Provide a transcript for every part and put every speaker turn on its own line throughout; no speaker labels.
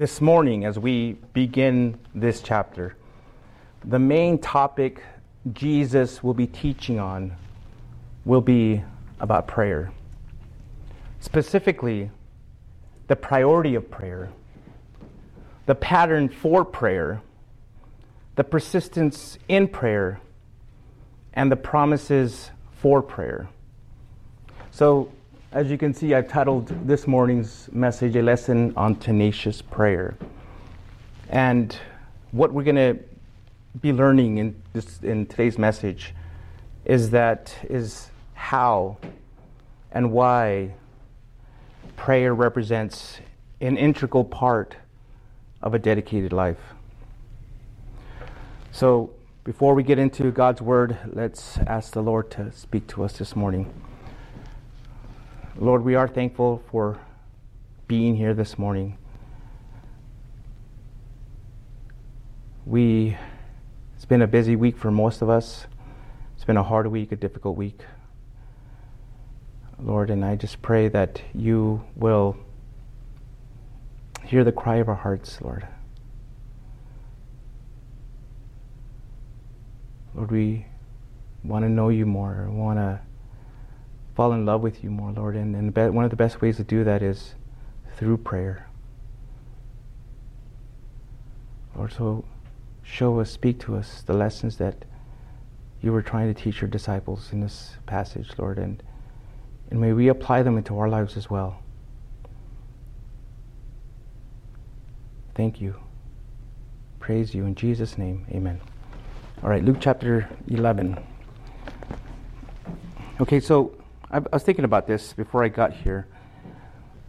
This morning, as we begin this chapter, the main topic Jesus will be teaching on will be about prayer. Specifically, the priority of prayer, the pattern for prayer, the persistence in prayer, and the promises for prayer. So, as you can see, I've titled this morning's message A Lesson on Tenacious Prayer. And what we're going to be learning in, this, in today's message is that is how and why prayer represents an integral part of a dedicated life. So, before we get into God's Word, let's ask the Lord to speak to us this morning. Lord, we are thankful for being here this morning. We, it's been a busy week for most of us. It's been a hard week, a difficult week. Lord, and I just pray that you will hear the cry of our hearts, Lord. Lord, we want to know you more. We want to fall in love with you more, Lord. And, and be, one of the best ways to do that is through prayer. Lord, so show us, speak to us the lessons that you were trying to teach your disciples in this passage, Lord, and, and may we apply them into our lives as well. Thank you. Praise you in Jesus' name. Amen. All right, Luke chapter 11. Okay, so I, was thinking about this before I got here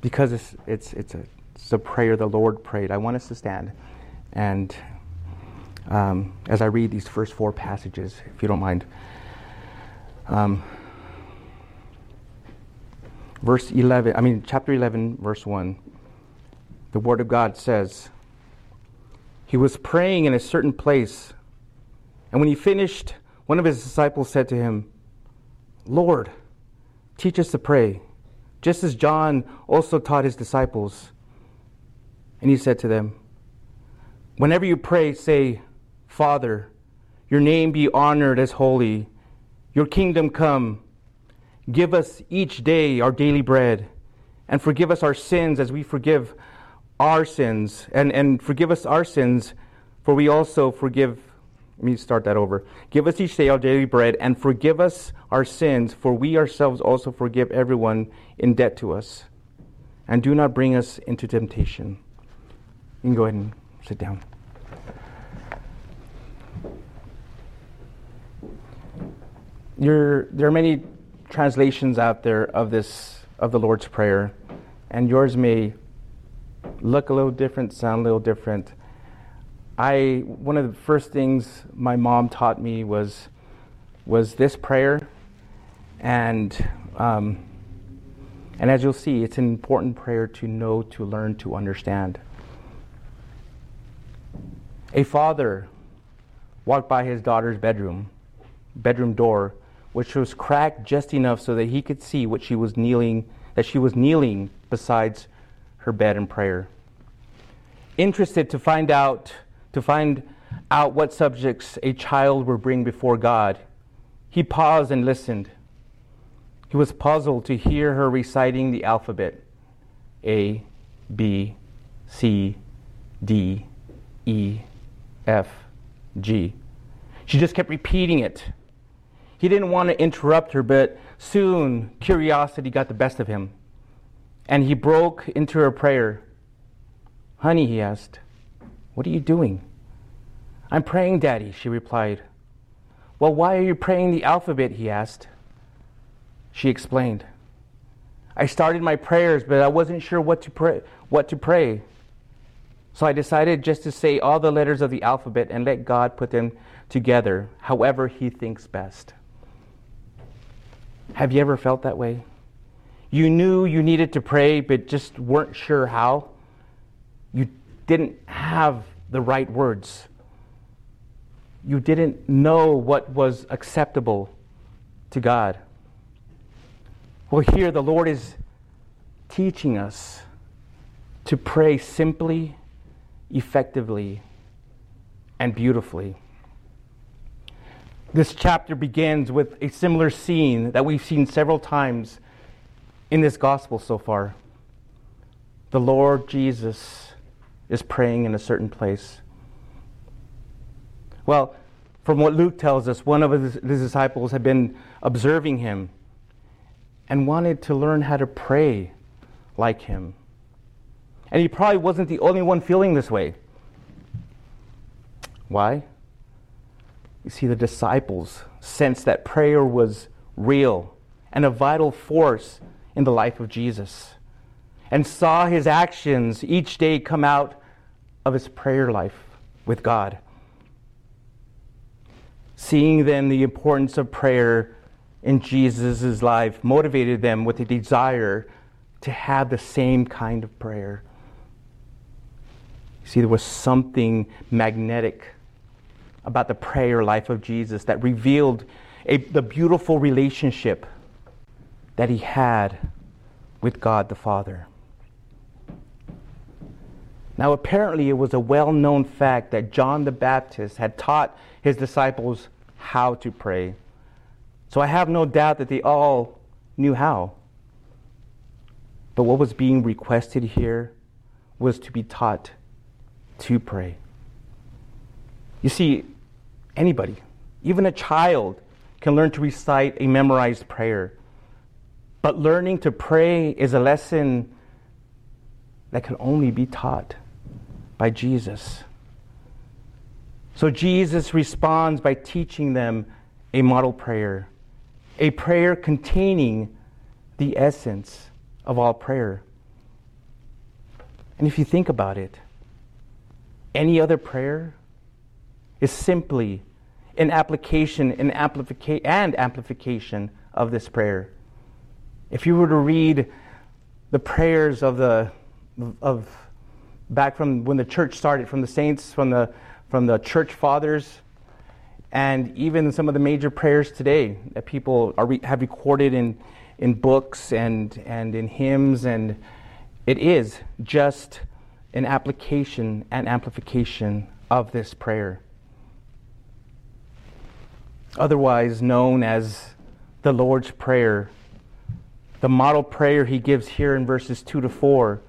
because it's, it's, it's, a, it's a prayer the Lord prayed. I want us to stand and um, as I read these first four passages, if you don't mind. Um, verse 11, I mean, chapter 11, verse 1, the Word of God says, He was praying in a certain place, and when he finished, one of his disciples said to him, Lord, Teach us to pray, just as John also taught his disciples. And he said to them, Whenever you pray, say, Father, your name be honored as holy, your kingdom come. Give us each day our daily bread, and forgive us our sins as we forgive our sins, and, and forgive us our sins, for we also forgive let me start that over. Give us each day our daily bread, and forgive us our sins, for we ourselves also forgive everyone in debt to us. And do not bring us into temptation. You can go ahead and sit down. There, there are many translations out there of this of the Lord's Prayer, and yours may look a little different, sound a little different. I one of the first things my mom taught me was was this prayer, and um, and as you'll see, it's an important prayer to know, to learn, to understand. A father walked by his daughter's bedroom bedroom door, which was cracked just enough so that he could see what she was kneeling that she was kneeling besides her bed in prayer. Interested to find out to find out what subjects a child will bring before God, he paused and listened. He was puzzled to hear her reciting the alphabet A, B, C, D, E, F, G. She just kept repeating it. He didn't want to interrupt her, but soon curiosity got the best of him. And he broke into her prayer. Honey, he asked, what are you doing? I'm praying, Daddy, she replied. Well, why are you praying the alphabet? he asked. She explained. I started my prayers, but I wasn't sure what to pray. What to pray. So I decided just to say all the letters of the alphabet and let God put them together however He thinks best. Have you ever felt that way? You knew you needed to pray, but just weren't sure how? You didn't have the right words. You didn't know what was acceptable to God. Well, here the Lord is teaching us to pray simply effectively, and beautifully. This chapter begins with a similar scene that we've seen several times in this gospel so far. The Lord Jesus is praying in a certain place. Well, from what Luke tells us, one of his, disciples had been observing him and wanted to learn how to pray like him. And he probably wasn't the only one feeling this way. Why? You see, the disciples sensed that prayer was real and a vital force in the life of Jesus and saw his actions each day come out of his prayer life with God. Seeing then the importance of prayer in Jesus' life motivated them with a desire to have the same kind of prayer. You see, there was something magnetic about the prayer life of Jesus that revealed a, the beautiful relationship that he had with God the Father. Now, apparently, it was a well known fact that John the Baptist had taught his disciples how to pray. So I have no doubt that they all knew how. But what was being requested here was to be taught to pray. You see, anybody, even a child, can learn to recite a memorized prayer. But learning to pray is a lesson that can only be taught by Jesus. So Jesus responds by teaching them a model prayer, a prayer containing the essence of all prayer. And if you think about it, any other prayer is simply an application an amplifica- and amplification of this prayer. If you were to read the prayers of the of back from when the church started, from the saints, from the from the church fathers, and even some of the major prayers today that people are re- have recorded in in books and and in hymns, and it is just an application and amplification of this prayer, otherwise known as the Lord's Prayer. The model prayer he gives here in verses 2 to 4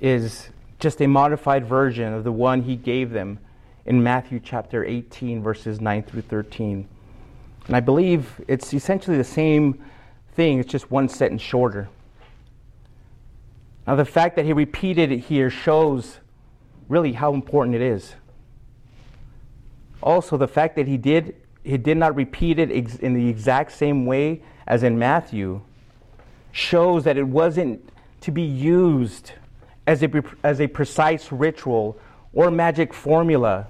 is just a modified version of the one he gave them in Matthew chapter 18, verses 9 through 13. And I believe it's essentially the same thing, it's just one sentence shorter. Now, the fact that he repeated it here shows really how important it is. Also, the fact that he did, he did not repeat it in the exact same way as in Matthew shows that it wasn't to be used as a, as a precise ritual or magic formula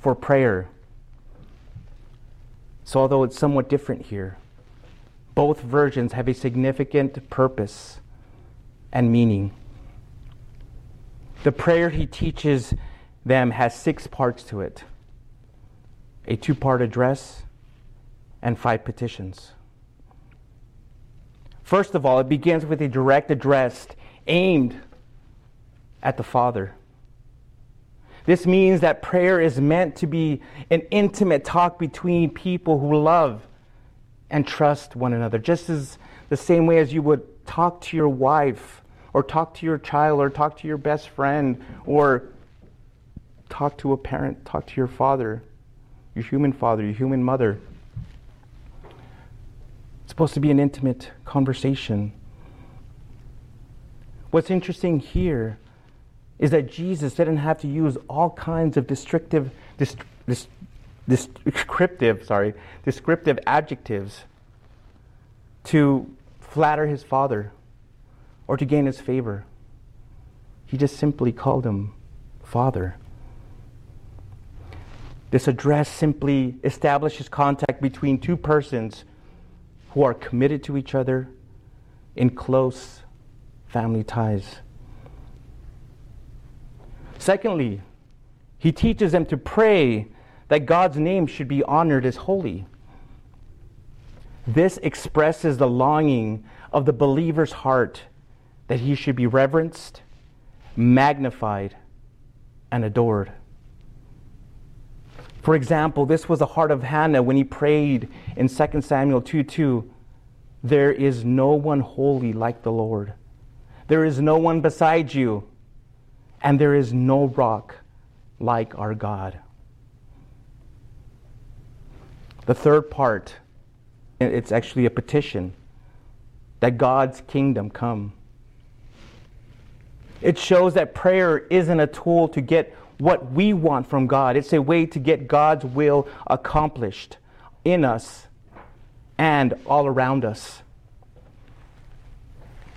for prayer. So, although it's somewhat different here, both versions have a significant purpose and meaning. The prayer he teaches them has six parts to it a two part address and five petitions. First of all, it begins with a direct address aimed at the Father. This means that prayer is meant to be an intimate talk between people who love and trust one another, just as the same way as you would talk to your wife, or talk to your child, or talk to your best friend, or talk to a parent, talk to your father, your human father, your human mother It's supposed to be an intimate conversation. What's interesting here is that Jesus didn't have to use all kinds of descriptive, descriptive, sorry, descriptive adjectives to flatter his father or to gain his favor. He just simply called him Father. This address simply establishes contact between two persons who are committed to each other in close family ties. Secondly, he teaches them to pray that God's name should be honored as holy. This expresses the longing of the believer's heart that he should be reverenced, magnified, and adored. For example, this was the heart of Hannah when he prayed in 2 Samuel 2 2. There is no one holy like the Lord. There is no one beside you, and there is no rock like our God. The third part, it's actually a petition that God's kingdom come. It shows that prayer isn't a tool to get what we want from God. It's a way to get God's will accomplished in us and all around us.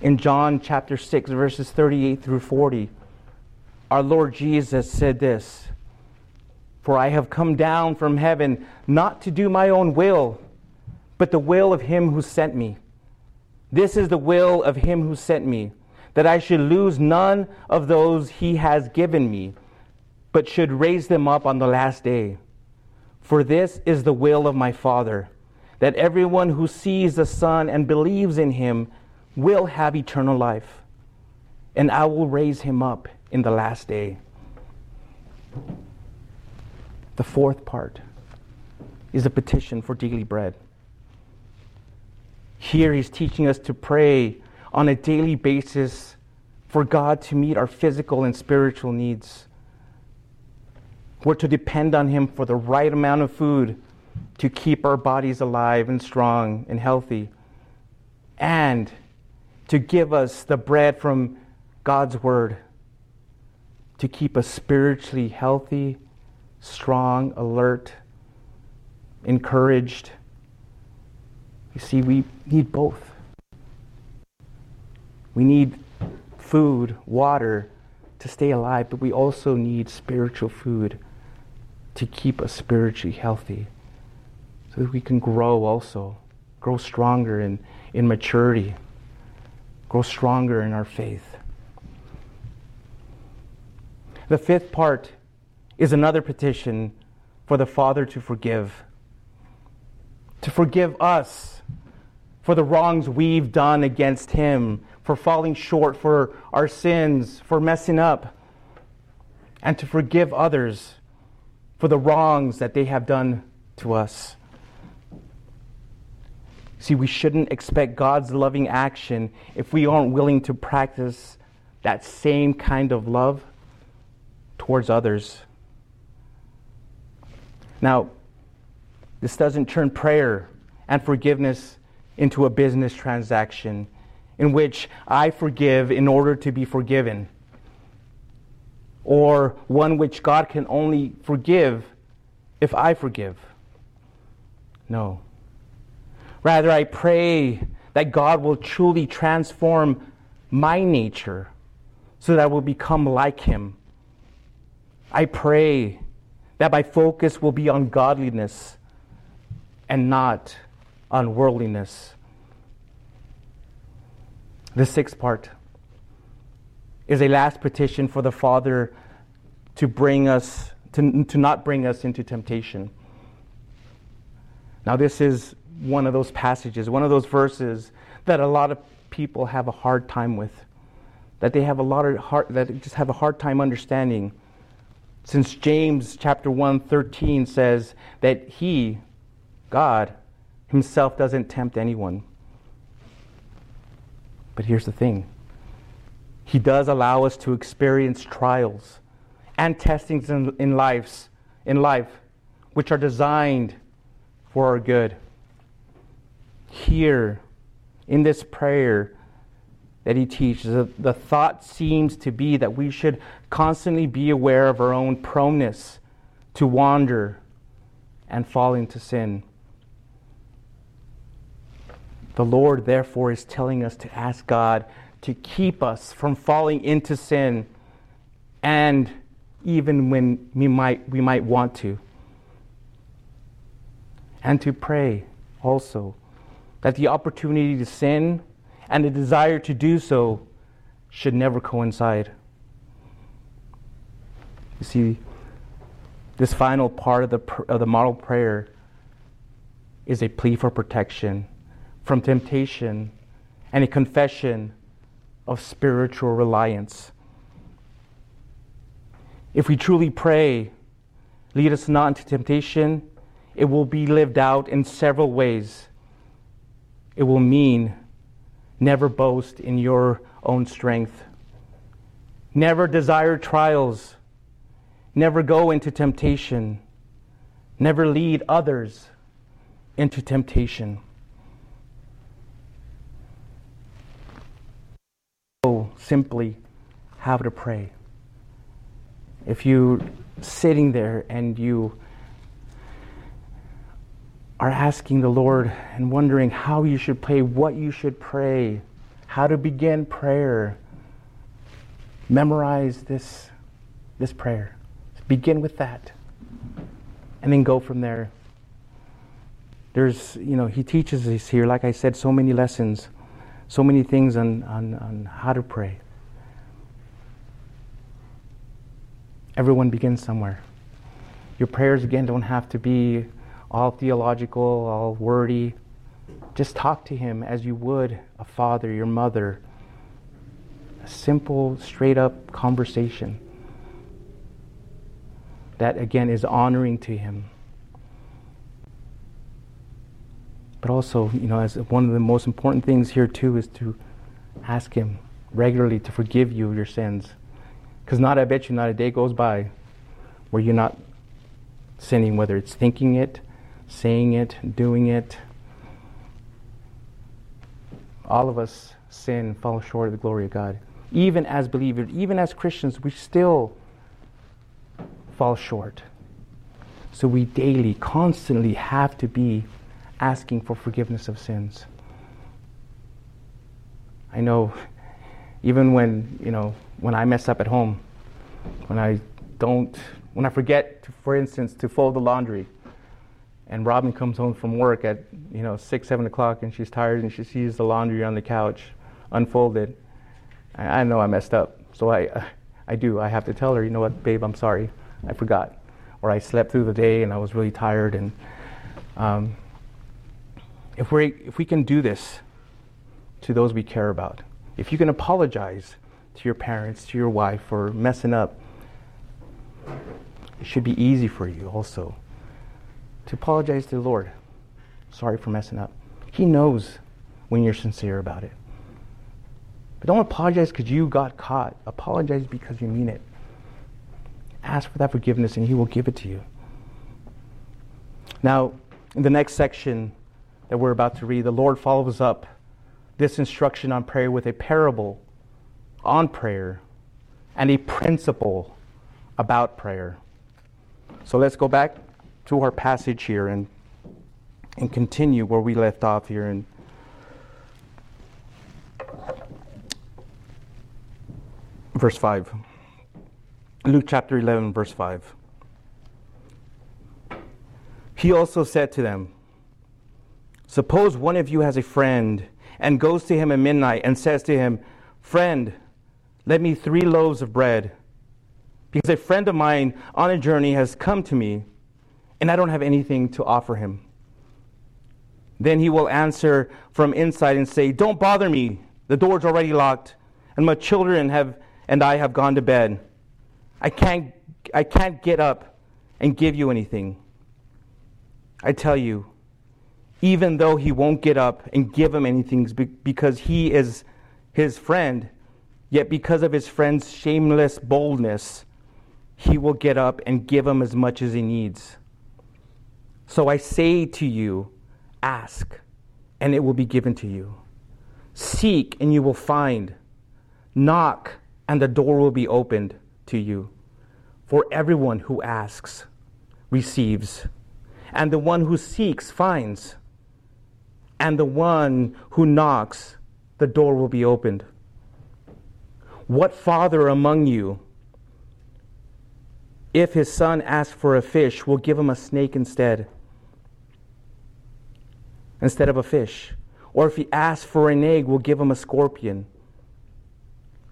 In John chapter 6, verses 38 through 40, our Lord Jesus said this For I have come down from heaven not to do my own will, but the will of him who sent me. This is the will of him who sent me, that I should lose none of those he has given me but should raise them up on the last day. For this is the will of my Father, that everyone who sees the Son and believes in him will have eternal life, and I will raise him up in the last day. The fourth part is a petition for daily bread. Here he's teaching us to pray on a daily basis for God to meet our physical and spiritual needs. We're to depend on Him for the right amount of food to keep our bodies alive and strong and healthy, and to give us the bread from God's Word to keep us spiritually healthy, strong, alert, encouraged. You see, we need both. We need food, water to stay alive, but we also need spiritual food to keep us spiritually healthy so that we can grow also, grow stronger in, in maturity, grow stronger in our faith. The fifth part is another petition for the Father to forgive. To forgive us for the wrongs we've done against Him, for falling short, for our sins, for messing up, and to forgive others for the wrongs that they have done to us. See, we shouldn't expect God's loving action if we aren't willing to practice that same kind of love towards others. Now, this doesn't turn prayer and forgiveness into a business transaction in which I forgive in order to be forgiven or one which God can only forgive if I forgive. No. Rather, I pray that God will truly transform my nature so that I will become like Him. I pray that my focus will be on godliness and not on worldliness. The sixth part is a last petition for the Father to bring us, to, to not bring us into temptation. Now, this is one of those passages, one of those verses that a lot of people have a hard time with, that they have a lot of hard, that just have a hard time understanding. Since James chapter 1, 13 says that he, God, himself doesn't tempt anyone. But here's the thing he does allow us to experience trials and testings in, in, lives, in life which are designed for our good. Here, in this prayer that he teaches, the, thought seems to be that we should constantly be aware of our own proneness to wander and fall into sin. The Lord, therefore, is telling us to ask God to keep us from falling into sin and even when we might, we might want to. And to pray also that the opportunity to sin and the desire to do so should never coincide. You see, this final part of the, of the model prayer is a plea for protection from temptation and a confession of spiritual reliance. If we truly pray, lead us not into temptation, it will be lived out in several ways. It will mean never boast in your own strength, never desire trials, never go into temptation, never lead others into temptation. So simply how to pray. If you're sitting there and you are asking the Lord and wondering how you should pray, what you should pray, how to begin prayer, memorize this, this prayer. Begin with that. And then go from there. There's, you know, he teaches us here, like I said, so many lessons, so many things on, on, on how to pray. Everyone begins somewhere. Your prayers, again, don't have to be all theological, all wordy. Just talk to Him as you would a father, your mother. A simple, straight up conversation that, again, is honoring to Him. But also, you know, as one of the most important things here, too, is to ask Him regularly to forgive you your sins. Because not, I bet you, not a day goes by where you're not sinning, whether it's thinking it, saying it, doing it. All of us sin, fall short of the glory of God. Even as believers, even as Christians, we still fall short. So we daily, constantly have to be asking for forgiveness of sins. I know even when, you know, when I mess up at home, when I don't, when I forget, to, for instance, to fold the laundry, and Robin comes home from work at, you know, six, seven o'clock, and she's tired, and she sees the laundry on the couch, unfolded. I, I know I messed up, so I, I do. I have to tell her, you know what, babe, I'm sorry, I forgot, or I slept through the day and I was really tired, and um, if we if we can do this to those we care about, if you can apologize to your parents, to your wife for messing up, it should be easy for you also to apologize to the Lord. Sorry for messing up. He knows when you're sincere about it. But don't apologize because you got caught. Apologize because you mean it. Ask for that forgiveness and He will give it to you. Now, in the next section that we're about to read, the Lord follows up this instruction on prayer with a parable on prayer and a principle about prayer. So let's go back to our passage here and, and continue where we left off here in verse 5. Luke chapter 11, verse 5. He also said to them, Suppose one of you has a friend and goes to him at midnight and says to him, Friend, let me three loaves of bread, because a friend of mine on a journey has come to me, and I don't have anything to offer him. Then he will answer from inside and say, Don't bother me. The door's already locked, and my children have and I have gone to bed. I can't I can't get up and give you anything. I tell you, even though he won't get up and give him anything because he is his friend, yet because of his friend's shameless boldness, he will get up and give him as much as he needs. So I say to you, ask, and it will be given to you. Seek, and you will find. Knock, and the door will be opened to you. For everyone who asks receives, and the one who seeks finds and the one who knocks, the door will be opened. What father among you, if his son asks for a fish, we'll give him a snake instead? Instead of a fish. Or if he asks for an egg, we'll give him a scorpion.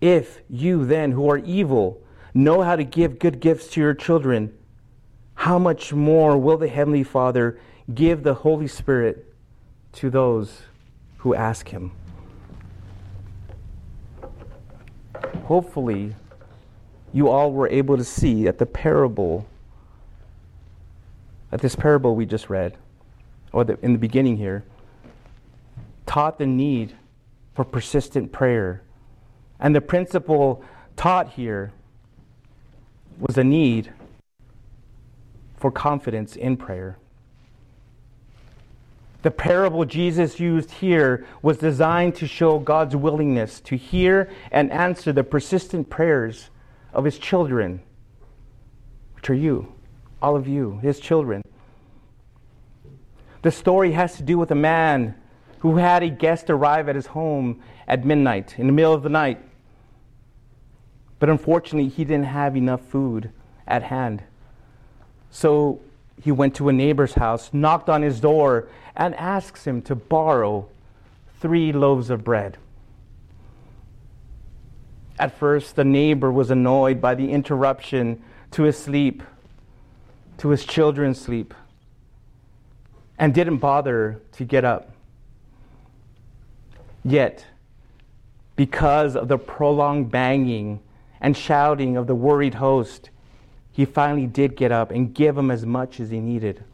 If you then, who are evil, know how to give good gifts to your children, how much more will the Heavenly Father give the Holy Spirit to those who ask Him. You all were able to see at the parable, at this parable we just read, or the, in the beginning here, taught the need for persistent prayer. And the principle taught here was a need for confidence in prayer. The parable Jesus used here was designed to show God's willingness to hear and answer the persistent prayers of his children, which are you, all of you, his children. The story has to do with a man who had a guest arrive at his home at midnight, in the middle of the night. But unfortunately, he didn't have enough food at hand. So he went to a neighbor's house, knocked on his door, and asks him to borrow three loaves of bread. At first, the neighbor was annoyed by the interruption to his sleep, to his children's sleep, and didn't bother to get up. Yet, because of the prolonged banging and shouting of the worried host, he finally did get up and give him as much as he needed.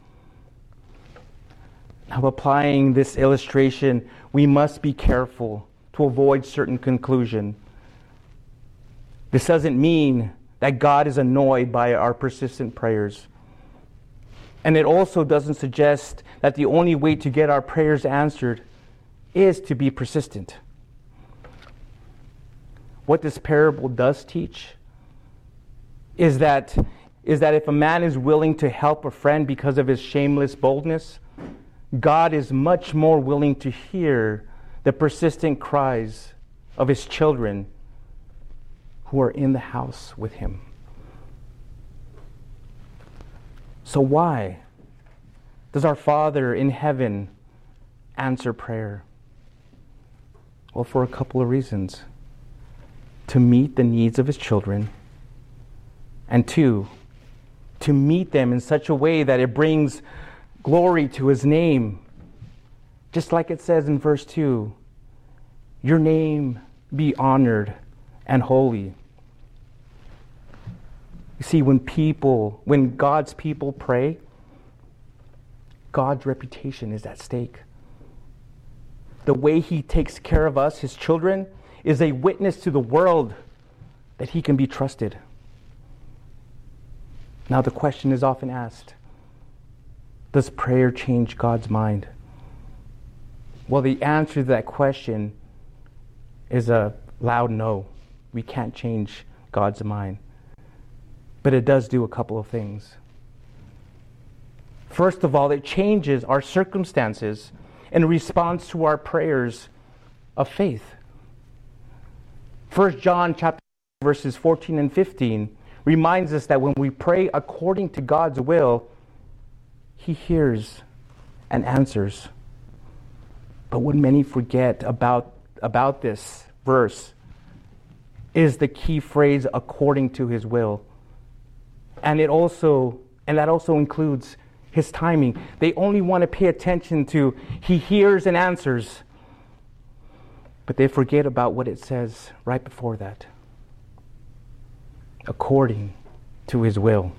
Now, applying this illustration, we must be careful to avoid certain conclusion. This doesn't mean that God is annoyed by our persistent prayers. And it also doesn't suggest that the only way to get our prayers answered is to be persistent. What this parable does teach is that, is that if a man is willing to help a friend because of his shameless boldness, God is much more willing to hear the persistent cries of his children who are in the house with him. So, why does our Father in heaven answer prayer? Well, for a couple of reasons to meet the needs of his children, and two, to meet them in such a way that it brings glory to his name. Just like it says in verse 2 Your name be honored and holy. You see, when people, when God's people pray, God's reputation is at stake. The way He takes care of us, His children, is a witness to the world that He can be trusted. Now, the question is often asked Does prayer change God's mind? Well, the answer to that question is a loud no. We can't change God's mind. But it does do a couple of things. First of all, it changes our circumstances in response to our prayers of faith. 1 John chapter verses 14 and 15 reminds us that when we pray according to God's will, he hears and answers. But what many forget about, about this verse is the key phrase according to his will. And it also and that also includes his timing. They only want to pay attention to he hears and answers. But they forget about what it says right before that. According to his will.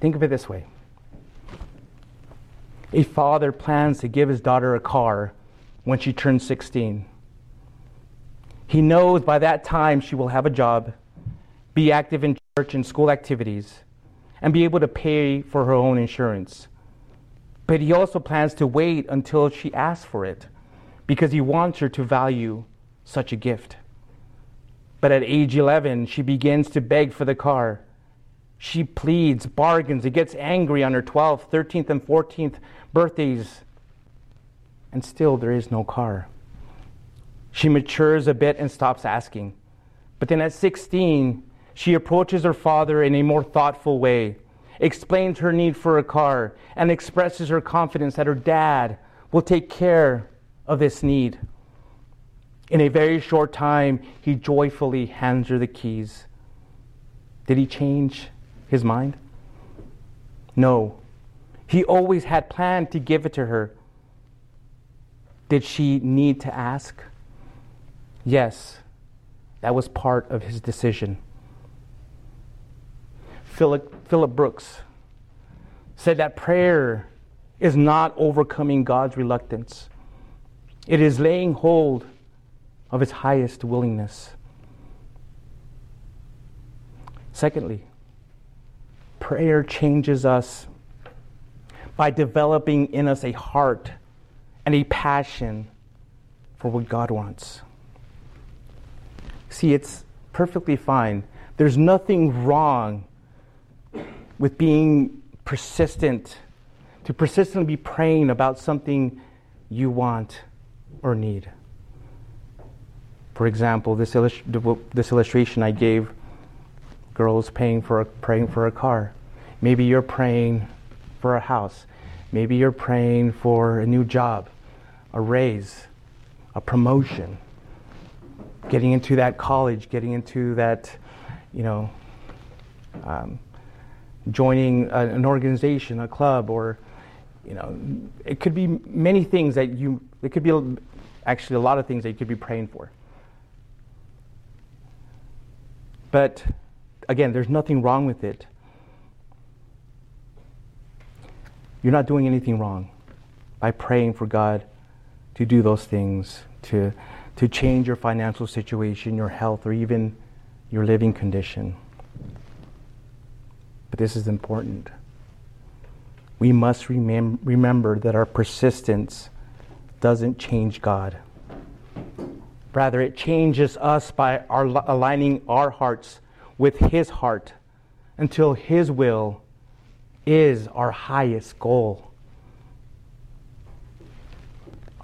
Think of it this way. A father plans to give his daughter a car when she turns 16. He knows by that time she will have a job, be active in church and school activities, and be able to pay for her own insurance. But he also plans to wait until she asks for it because he wants her to value such a gift. But at age 11, she begins to beg for the car. She pleads, bargains, and gets angry on her 12th, 13th, and 14th birthdays. And still, there is no car. She matures a bit and stops asking. But then at 16, she approaches her father in a more thoughtful way, explains her need for a car, and expresses her confidence that her dad will take care of this need. In a very short time, he joyfully hands her the keys. Did he change his mind? No. He always had planned to give it to her. Did she need to ask? Yes. That was part of his decision. Philip, Philip Brooks said that prayer is not overcoming God's reluctance, it is laying hold of his highest willingness. Secondly, prayer changes us by developing in us a heart and a passion for what God wants. See, it's perfectly fine. There's nothing wrong with being persistent, to persistently be praying about something you want or need. For example, this, illust- this illustration I gave, girls praying for, a, praying for a car. Maybe you're praying for a house. Maybe you're praying for a new job, a raise, a promotion, getting into that college, getting into that, you know, um, joining a, an organization, a club, or, you know, it could be many things that you, it could be actually a lot of things that you could be praying for. But again, there's nothing wrong with it. You're not doing anything wrong by praying for God to do those things, to, to change your financial situation, your health, or even your living condition. But this is important. We must remem- remember that our persistence doesn't change God. Rather, it changes us by our, aligning our hearts with His heart until His will is our highest goal.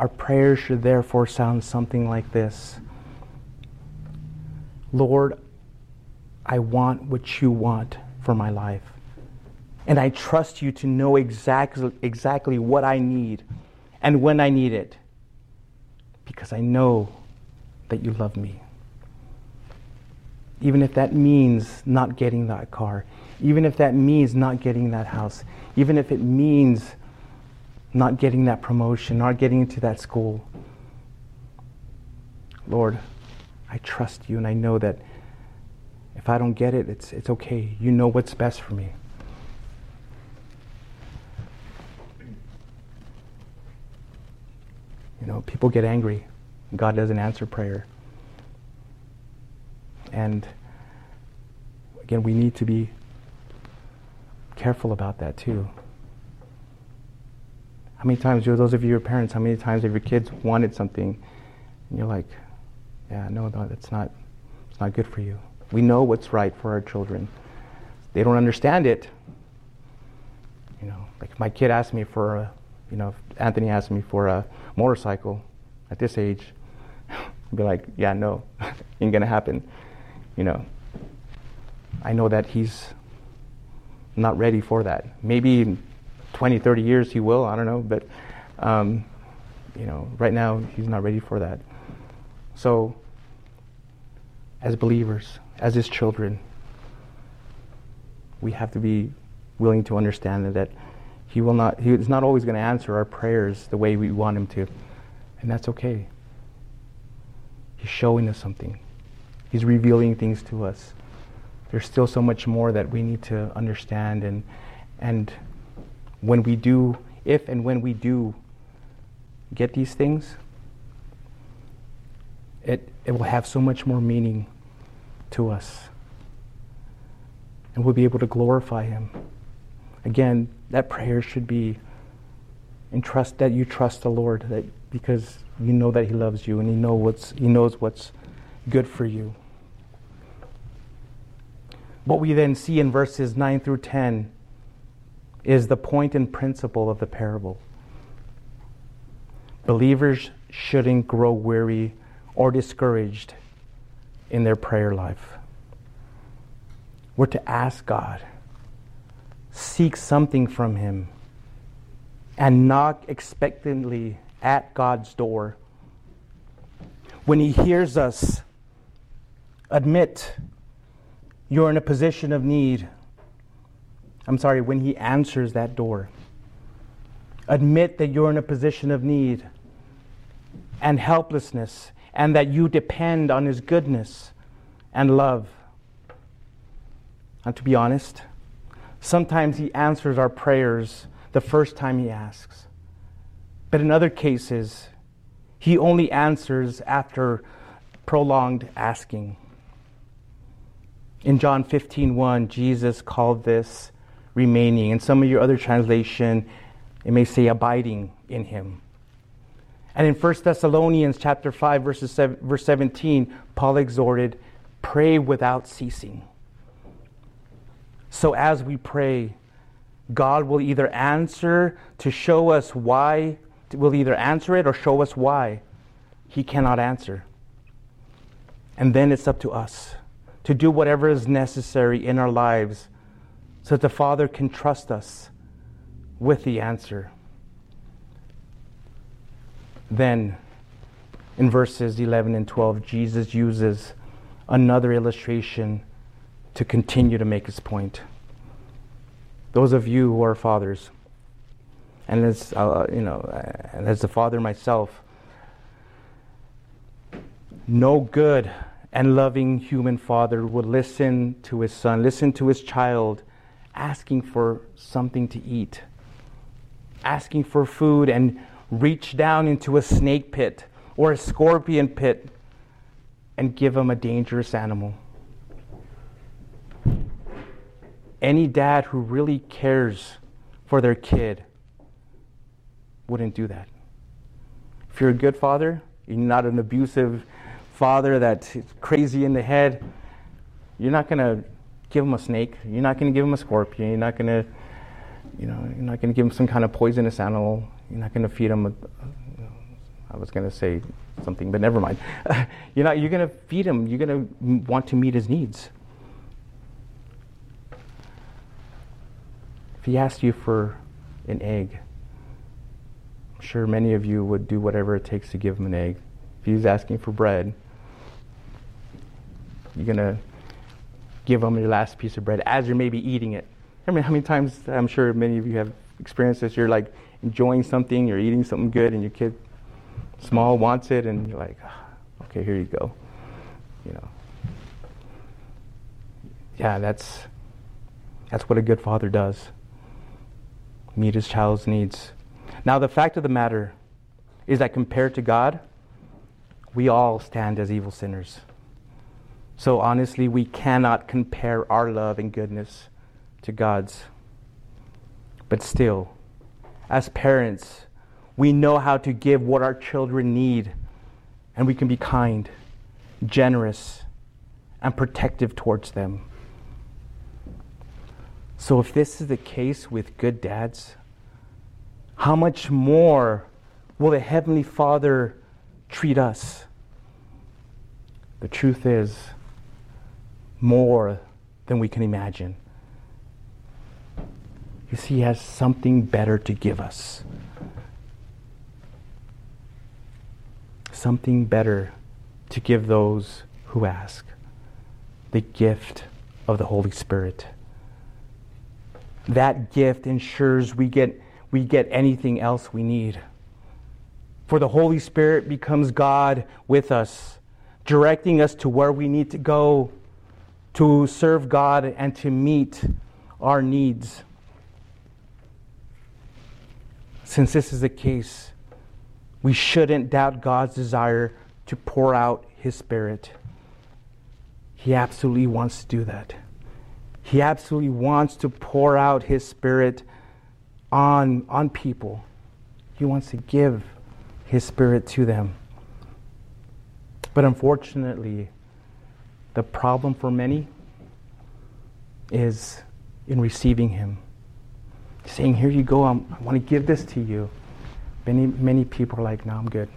Our prayers should therefore sound something like this Lord, I want what you want for my life. And I trust you to know exactly, exactly what I need and when I need it because I know that you love me. Even if that means not getting that car, even if that means not getting that house, even if it means not getting that promotion, not getting into that school. Lord, I trust you and I know that if I don't get it, it's, it's okay. You know what's best for me. You know, people get angry. God doesn't answer prayer. And again, we need to be careful about that too. How many times, those of you who are parents, how many times have your kids wanted something and you're like, yeah, no, no, that's not, it's not good for you. We know what's right for our children. They don't understand it. You know, like if my kid asked me for a, you know, Anthony asked me for a motorcycle at this age, I'd be like, yeah, no, ain't gonna happen. You know, I know that he's not ready for that. Maybe 20, 30 years he will, I don't know, but, um, you know, right now he's not ready for that. So, as believers, as his children, we have to be willing to understand that he will not he is not always going to answer our prayers the way we want him to and that's okay. He's showing us something. He's revealing things to us. There's still so much more that we need to understand and and when we do if and when we do get these things it it will have so much more meaning to us. And we'll be able to glorify him. Again that prayer should be and trust that you trust the lord that because you know that he loves you and he know what's he knows what's good for you. What we then see in verses 9 through 10 is the point and principle of the parable. Believers shouldn't grow weary or discouraged in their prayer life. We're to ask God, seek something from Him, and knock expectantly at God's door. When He hears us, admit you're in a position of need. I'm sorry, when He answers that door, admit that you're in a position of need and helplessness and that you depend on His goodness and love. And to be honest, sometimes He answers our prayers the first time He asks. But in other cases, He only answers after prolonged asking. In John 15:1, Jesus called this remaining. In some of your other translation, it may say abiding in him. And in 1 Thessalonians chapter 5 verses 7, verse 17, Paul exhorted, pray without ceasing. So as we pray, God will either answer to show us why, will either answer it or show us why he cannot answer. And then it's up to us to do whatever is necessary in our lives so that the Father can trust us with the answer. Then, in verses 11 and 12, Jesus uses another illustration to continue to make his point. Those of you who are fathers, and as uh, you know, and as a father myself, no good and loving human father would listen to his son, listen to his child, asking for something to eat, asking for food, and reach down into a snake pit or a scorpion pit and give him a dangerous animal. Any dad who really cares for their kid wouldn't do that. If you're a good father, you're not an abusive father that's crazy in the head, you're not going to give him a snake. You're not going to give him a scorpion. You're not going to, you know, you're not going to give him some kind of poisonous animal. You're not going to feed him. A, I was going to say something, but never mind. you're not. You're going to feed him. You're going to want to meet his needs. If he asked you for an egg, I'm sure many of you would do whatever it takes to give him an egg. If he's asking for bread, you're going to give them your last piece of bread as you're maybe eating it. I mean, how many times I'm sure many of you have experienced this. You're like enjoying something, you're eating something good, and your kid, small, wants it, and you're like, oh, okay, here you go. You know. Yeah, that's that's what a good father does. Meet his child's needs. Now, the fact of the matter is that compared to God, we all stand as evil sinners. So honestly, we cannot compare our love and goodness to God's. But still, as parents, we know how to give what our children need, and we can be kind, generous, and protective towards them. So, if this is the case with good dads, how much more will the Heavenly Father treat us? The truth is, more than we can imagine. You see, He has something better to give us. Something better to give those who ask the gift of the Holy Spirit. That gift ensures we get, we get anything else we need. For the Holy Spirit becomes God with us, directing us to where we need to go to serve God and to meet our needs. Since this is the case, we shouldn't doubt God's desire to pour out His Spirit. He absolutely wants to do that. He absolutely wants to pour out His Spirit on, on people. He wants to give His Spirit to them. But unfortunately, the problem for many is in receiving Him. Saying, Here you go, I'm, i want to give this to you. Many, many people are like, No, I'm good.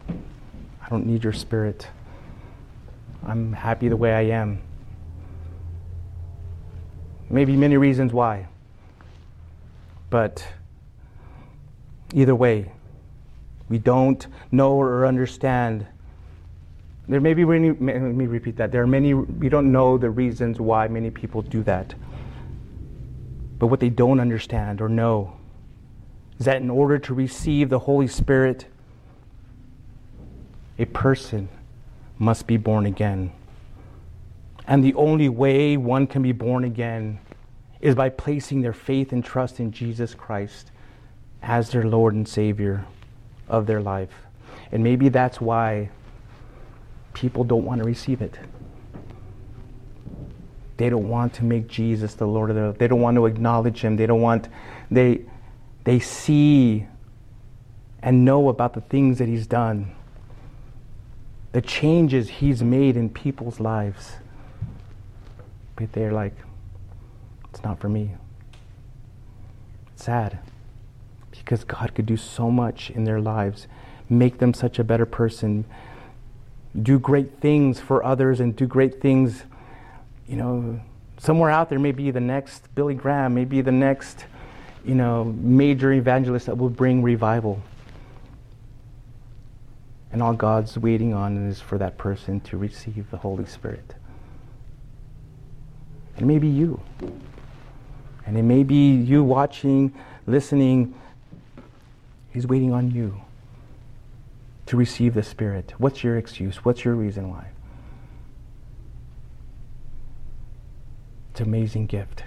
I don't need your spirit. I'm happy the way I am. Maybe many reasons why. But either way, we don't know or understand there may be many, let me repeat that. There are many, we don't know the reasons why many people do that. But what they don't understand or know is that in order to receive the Holy Spirit, a person must be born again. And the only way one can be born again is by placing their faith and trust in Jesus Christ as their Lord and Savior of their life. And maybe that's why people don't want to receive it. They don't want to make Jesus the Lord of their life. They don't want to acknowledge him. They don't want they they see and know about the things that he's done. The changes he's made in people's lives. But they're like, it's not for me. It's sad because God could do so much in their lives, make them such a better person, do great things for others, and do great things, you know, somewhere out there, maybe the next Billy Graham, maybe the next, you know, major evangelist that will bring revival. And all God's waiting on is for that person to receive the Holy Spirit. And maybe you. And it may be you watching, listening. He's waiting on you to receive the Spirit. What's your excuse? What's your reason why? It's an amazing gift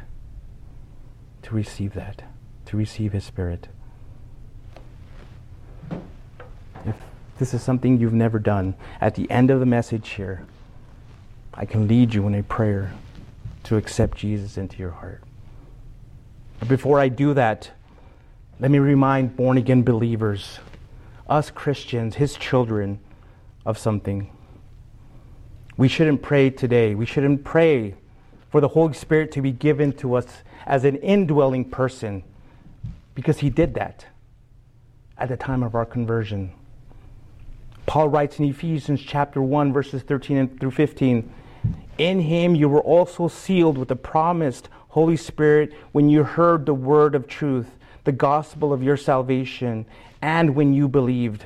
to receive that, to receive His Spirit. If this is something you've never done, at the end of the message here, I can lead you in a prayer to accept Jesus into your heart. But before I do that, let me remind born again believers, us Christians, his children, of something. We shouldn't pray today. We shouldn't pray for the Holy Spirit to be given to us as an indwelling person because he did that at the time of our conversion. Paul writes in Ephesians chapter 1 verses 13 through 15, in him you were also sealed with the promised Holy Spirit when you heard the word of truth, the gospel of your salvation, and when you believed.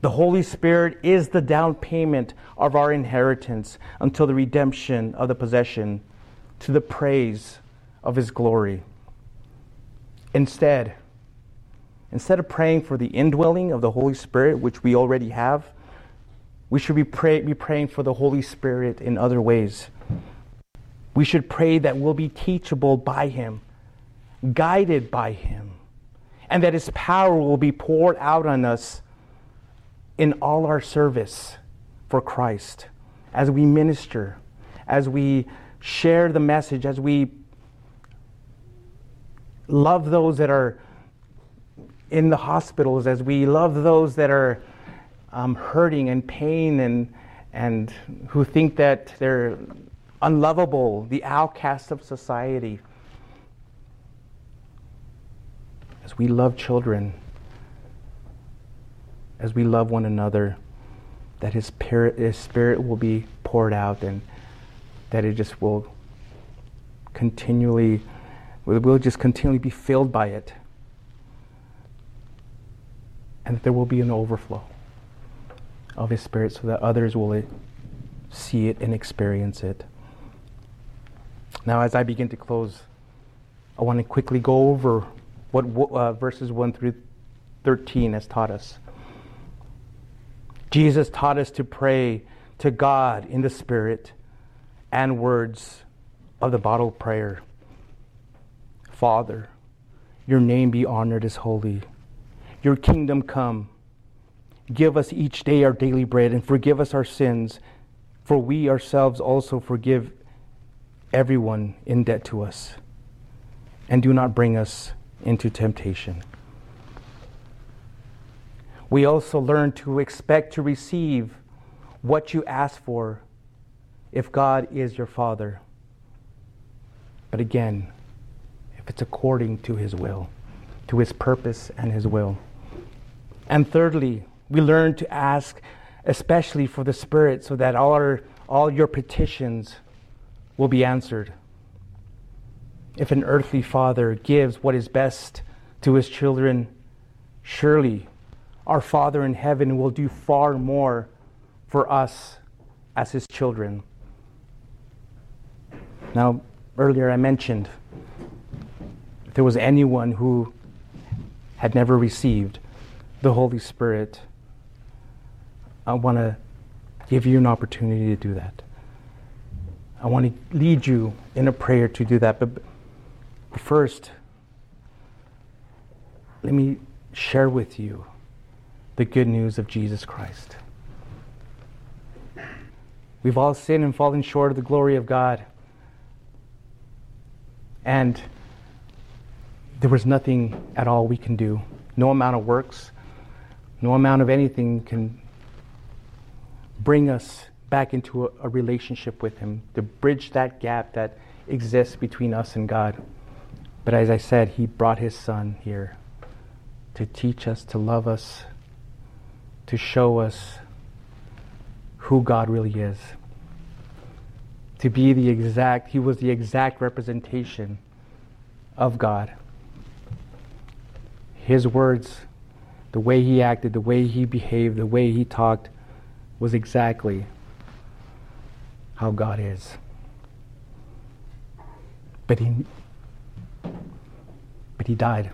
The Holy Spirit is the down payment of our inheritance until the redemption of the possession to the praise of his glory. Instead, instead of praying for the indwelling of the Holy Spirit, which we already have, we should be, pray, be praying for the Holy Spirit in other ways. We should pray that we'll be teachable by Him, guided by Him, and that His power will be poured out on us in all our service for Christ as we minister, as we share the message, as we love those that are in the hospitals, as we love those that are um, hurting and pain and, and who think that they're unlovable, the outcast of society. We love children, as we love one another, that His Spirit, His Spirit will be poured out and that it just will continually, we'll just continually be filled by it. And that there will be an overflow of His Spirit so that others will see it and experience it. Now, as I begin to close, I want to quickly go over what uh, verses 1 through 13 has taught us. Jesus taught us to pray to God in the Spirit and words of the model prayer Father, your name be honored as holy, your kingdom come Give us each day our daily bread and forgive us our sins, for we ourselves also forgive everyone in debt to us. And do not bring us into temptation. We also learn to expect to receive what you ask for if God is your Father. But again, if it's according to His will, to His purpose and His will. And thirdly, we learn to ask, especially for the Spirit, so that all, our, all your petitions will be answered. If an earthly father gives what is best to his children, surely our Father in heaven will do far more for us as his children. Now, earlier I mentioned if there was anyone who had never received the Holy Spirit, I want to give you an opportunity to do that. I want to lead you in a prayer to do that. But first, let me share with you the good news of Jesus Christ. We've all sinned and fallen short of the glory of God. And there was nothing at all we can do. No amount of works, no amount of anything can bring us back into a, a, relationship with Him, to bridge that gap that exists between us and God. But as I said, He brought His Son here to teach us, to love us, to show us who God really is. To be the exact, He was the exact representation of God. His words, the way He acted, the way He behaved, the way He talked, was exactly how God is. But he but he died.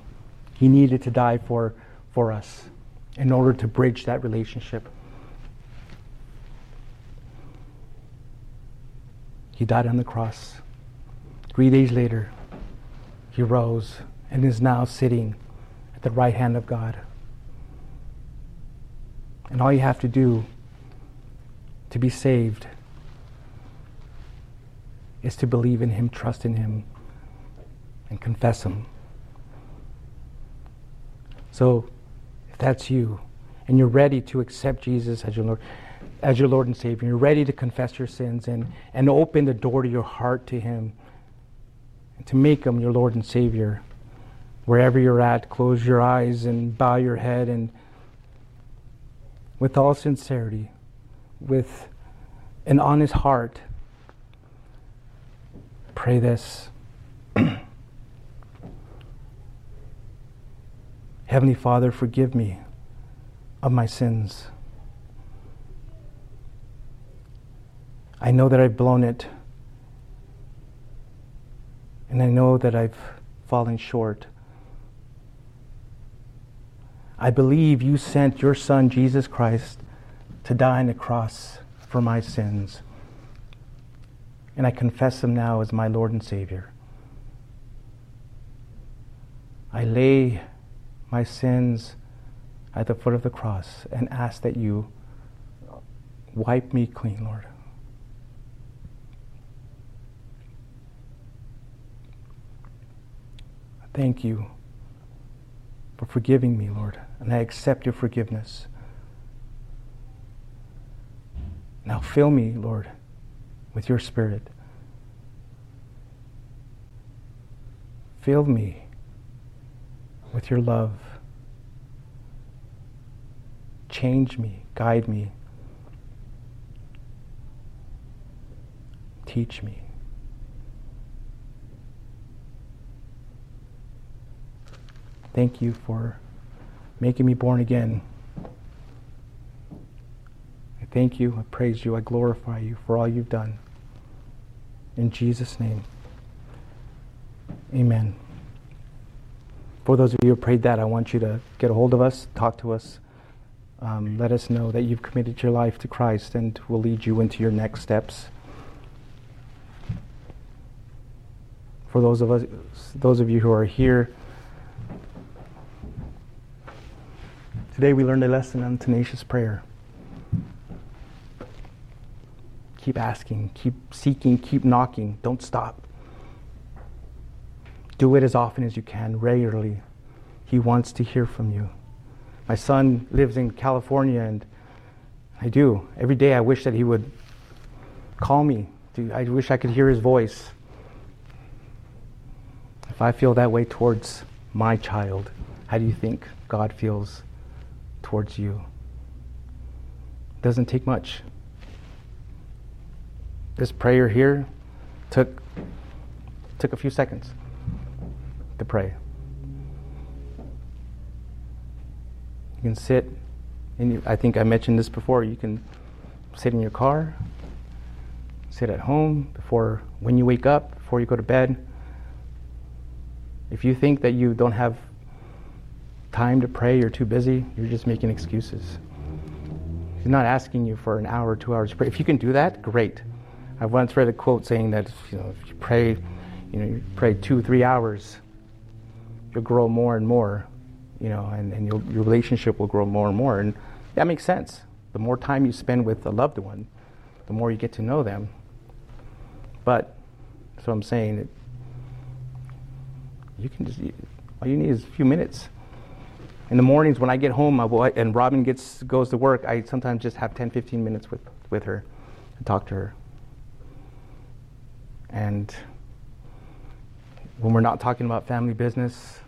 He needed to die for for us in order to bridge that relationship. He died on the cross. 3 days later, he rose and is now sitting at the right hand of God. And all you have to do to be saved is to believe in Him, trust in Him, and confess them. So, if that's you, and you're ready to accept Jesus as your Lord, as your Lord and Savior, you're ready to confess your sins and, and open the door to your heart to Him, and to make Him your Lord and Savior, wherever you're at, close your eyes and bow your head and with all sincerity with an honest heart, pray this. Heavenly Father, forgive me of my sins. I know that I've blown it, and I know that I've fallen short. I believe you sent your Son, Jesus Christ, to die on the cross for my sins. And I confess him now as my Lord and Savior. I lay my sins at the foot of the cross and ask that you wipe me clean, Lord. Thank you for forgiving me, Lord, and I accept your forgiveness. Now fill me, Lord, with your Spirit. Fill me with your love. Change me, guide me, teach me. Thank you for making me born again I thank you, I praise you, I glorify you for all you've done. In Jesus' name, amen. For those of you who prayed that, I want you to get a hold of us, talk to us. Um, let us know that you've committed your life to Christ and we'll lead you into your next steps. For those of us, those of you who are here, today we learned a lesson on tenacious prayer. Keep asking, keep seeking, keep knocking. Don't stop. Do it as often as you can, regularly. He wants to hear from you. My son lives in California, and I do. Every day I wish that he would call me. I wish I could hear his voice. If I feel that way towards my child, how do you think God feels towards you? It doesn't take much. This prayer here took took a few seconds to pray. You can sit and I think I mentioned this before, you can sit in your car, sit at home before when you wake up, before you go to bed. If you think that you don't have time to pray, you're too busy, you're just making excuses. He's not asking you for an hour, two hours to pray. If you can do that, great. I once read a quote saying that you know if you pray, you know, you pray two, three hours, you'll grow more and more, you know, and, and your relationship will grow more and more. And that makes sense. The more time you spend with a loved one, the more you get to know them. But, so I'm saying, you can just, all you need is a few minutes. In the mornings when I get home will, and Robin gets, goes to work, I sometimes just have 10, 15 minutes with, with her and talk to her. And when we're not talking about family business,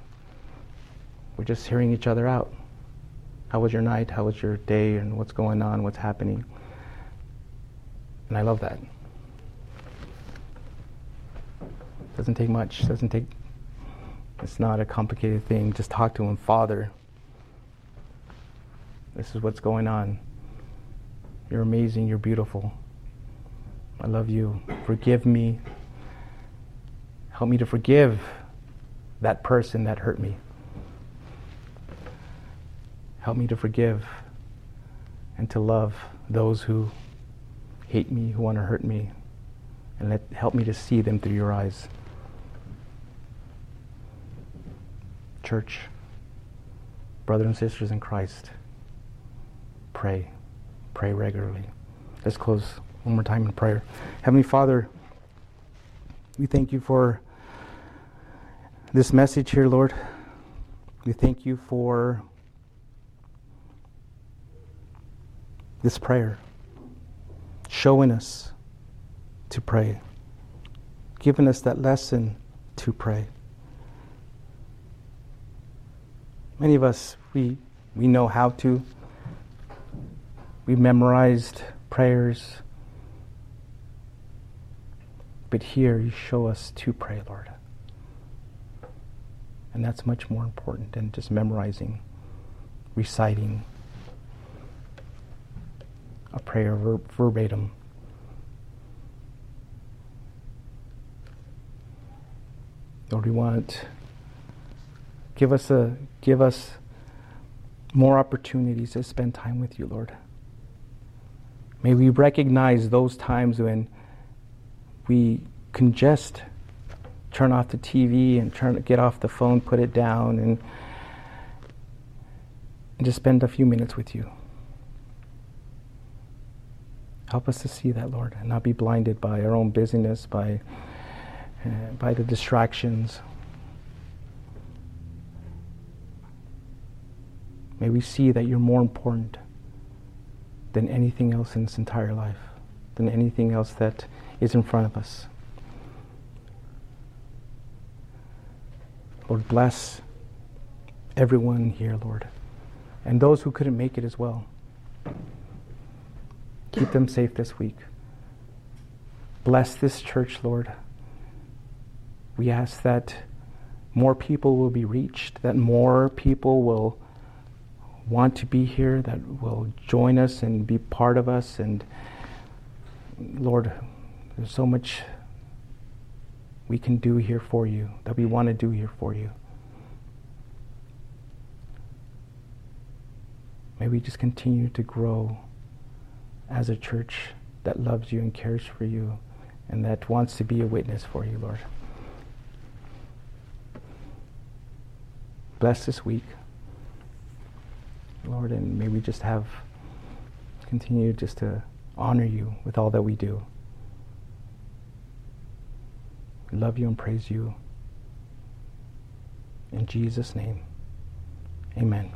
we're just hearing each other out. How was your night? How was your day? And what's going on? What's happening? And I love that. Doesn't take much. Doesn't take. It's not a complicated thing. Just talk to him, Father. This is what's going on. You're amazing. You're beautiful. I love you. Forgive me. Help me to forgive that person that hurt me. Help me to forgive and to love those who hate me, who want to hurt me, and let, help me to see them through your eyes. Church, brothers and sisters in Christ, pray. Pray regularly. Let's close one more time in prayer. Heavenly Father, we thank you for this message here, Lord. We thank you for this prayer, showing us to pray, giving us that lesson to pray. Many of us, we, we know how to. We've memorized prayers. But here you show us to pray, Lord. And that's much more important than just memorizing, reciting a prayer ver- verbatim. Lord, we want give us a give us more opportunities to spend time with you, Lord. May we recognize those times when we can just turn off the TV and turn get off the phone, put it down, and, and just spend a few minutes with you. Help us to see that, Lord, and not be blinded by our own busyness, by, uh, by the distractions. May we see that you're more important than anything else in this entire life, than anything else that is in front of us. Lord, bless everyone here, Lord, and those who couldn't make it as well. Keep them safe this week. Bless this church, Lord. We ask that more people will be reached, that more people will want to be here, that will join us and be part of us. And Lord, there's so much we can do here for you, that we want to do here for you. May we just continue to grow as a church that loves you and cares for you and that wants to be a witness for you, Lord. Bless this week, Lord, and may we just have continue just to honor you with all that we do. We love you and praise you. In Jesus' name, amen.